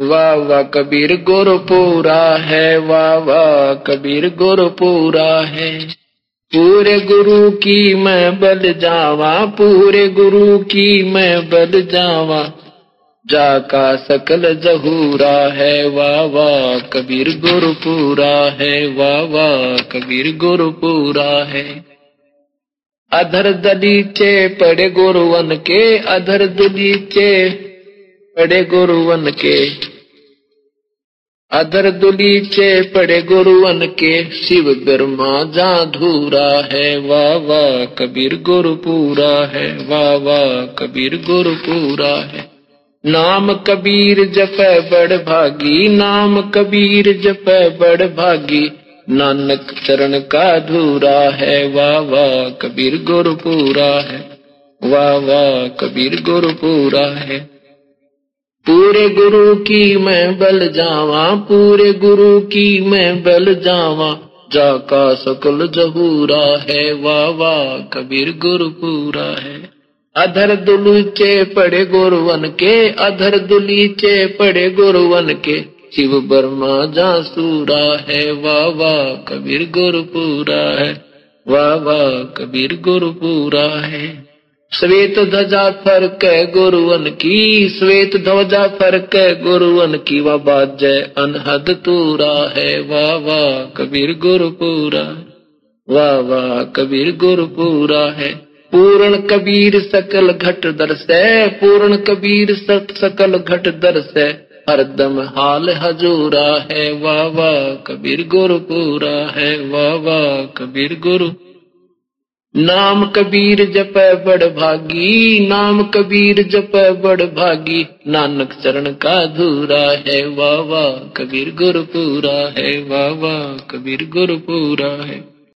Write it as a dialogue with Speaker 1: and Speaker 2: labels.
Speaker 1: वाह वाह कबीर गुरु पूरा है वाह वाह कबीर गुरु पूरा है। पूरे गुरु की मैं बल जावा, पूरे गुरु की मैं बल जावा। जाका सकल जहूरा है वाह वाह कबीर गुरु पूरा है वाह वाह कबीर गुरु पूरा है। अधर दलीचे पड़े गुरुवन के, अधर दलीचे पड़े गुरुवन के। अधर दुलीचे पड़े गुरुवन के। शिव ब्रह्मा जा धूरा है, वाह वाह, कबीर गुरु पूरा है, वाह वाह, कबीर गुरु पूरा है। नाम कबीर जप बड़ भागी, नाम कबीर जप बड़ भागी। नानक चरण का धूरा है, वाह वाह, कबीर गुरु पूरा है। वाह वाह, कबीर गुरु पूरा है। पूरे गुरु की मैं बल जावा, पूरे गुरु की मैं बल जावा। जाका सकल जहूरा है वाह वाह कबीर गुरु पूरा है। अधर दुलीचे पड़े गुरुवन के, अधर दुलीचे पड़े गुरुवन के। शिव बर्मा जासूरा है वाह वाह कबीर गुरु पूरा है। वाह वाह कबीर गुरु पूरा है। श्वेत ध्वजा फरक गुरुवन की, श्वेत ध्वजा फरक गुरुवन की वह बाजय अनहद तूरा है, वाह वाह, कबीर गुरु पूरा वाह वाह, कबीर गुरु पूरा है। पूर्ण कबीर सकल घट दर्श पूर्ण कबीर सकल घट दर्श हरदम हाल हजूरा है, वाह वाह, कबीर गुरु पूरा है, वाह वाह, कबीर गुरु नाम कबीर जप बड़ भागी, नाम कबीर जप बड़ भागी। नानक चरण का धूरा है, वाह वाह, कबीर गुरपुरा है, वाह वाह, कबीर गुरपुरा है।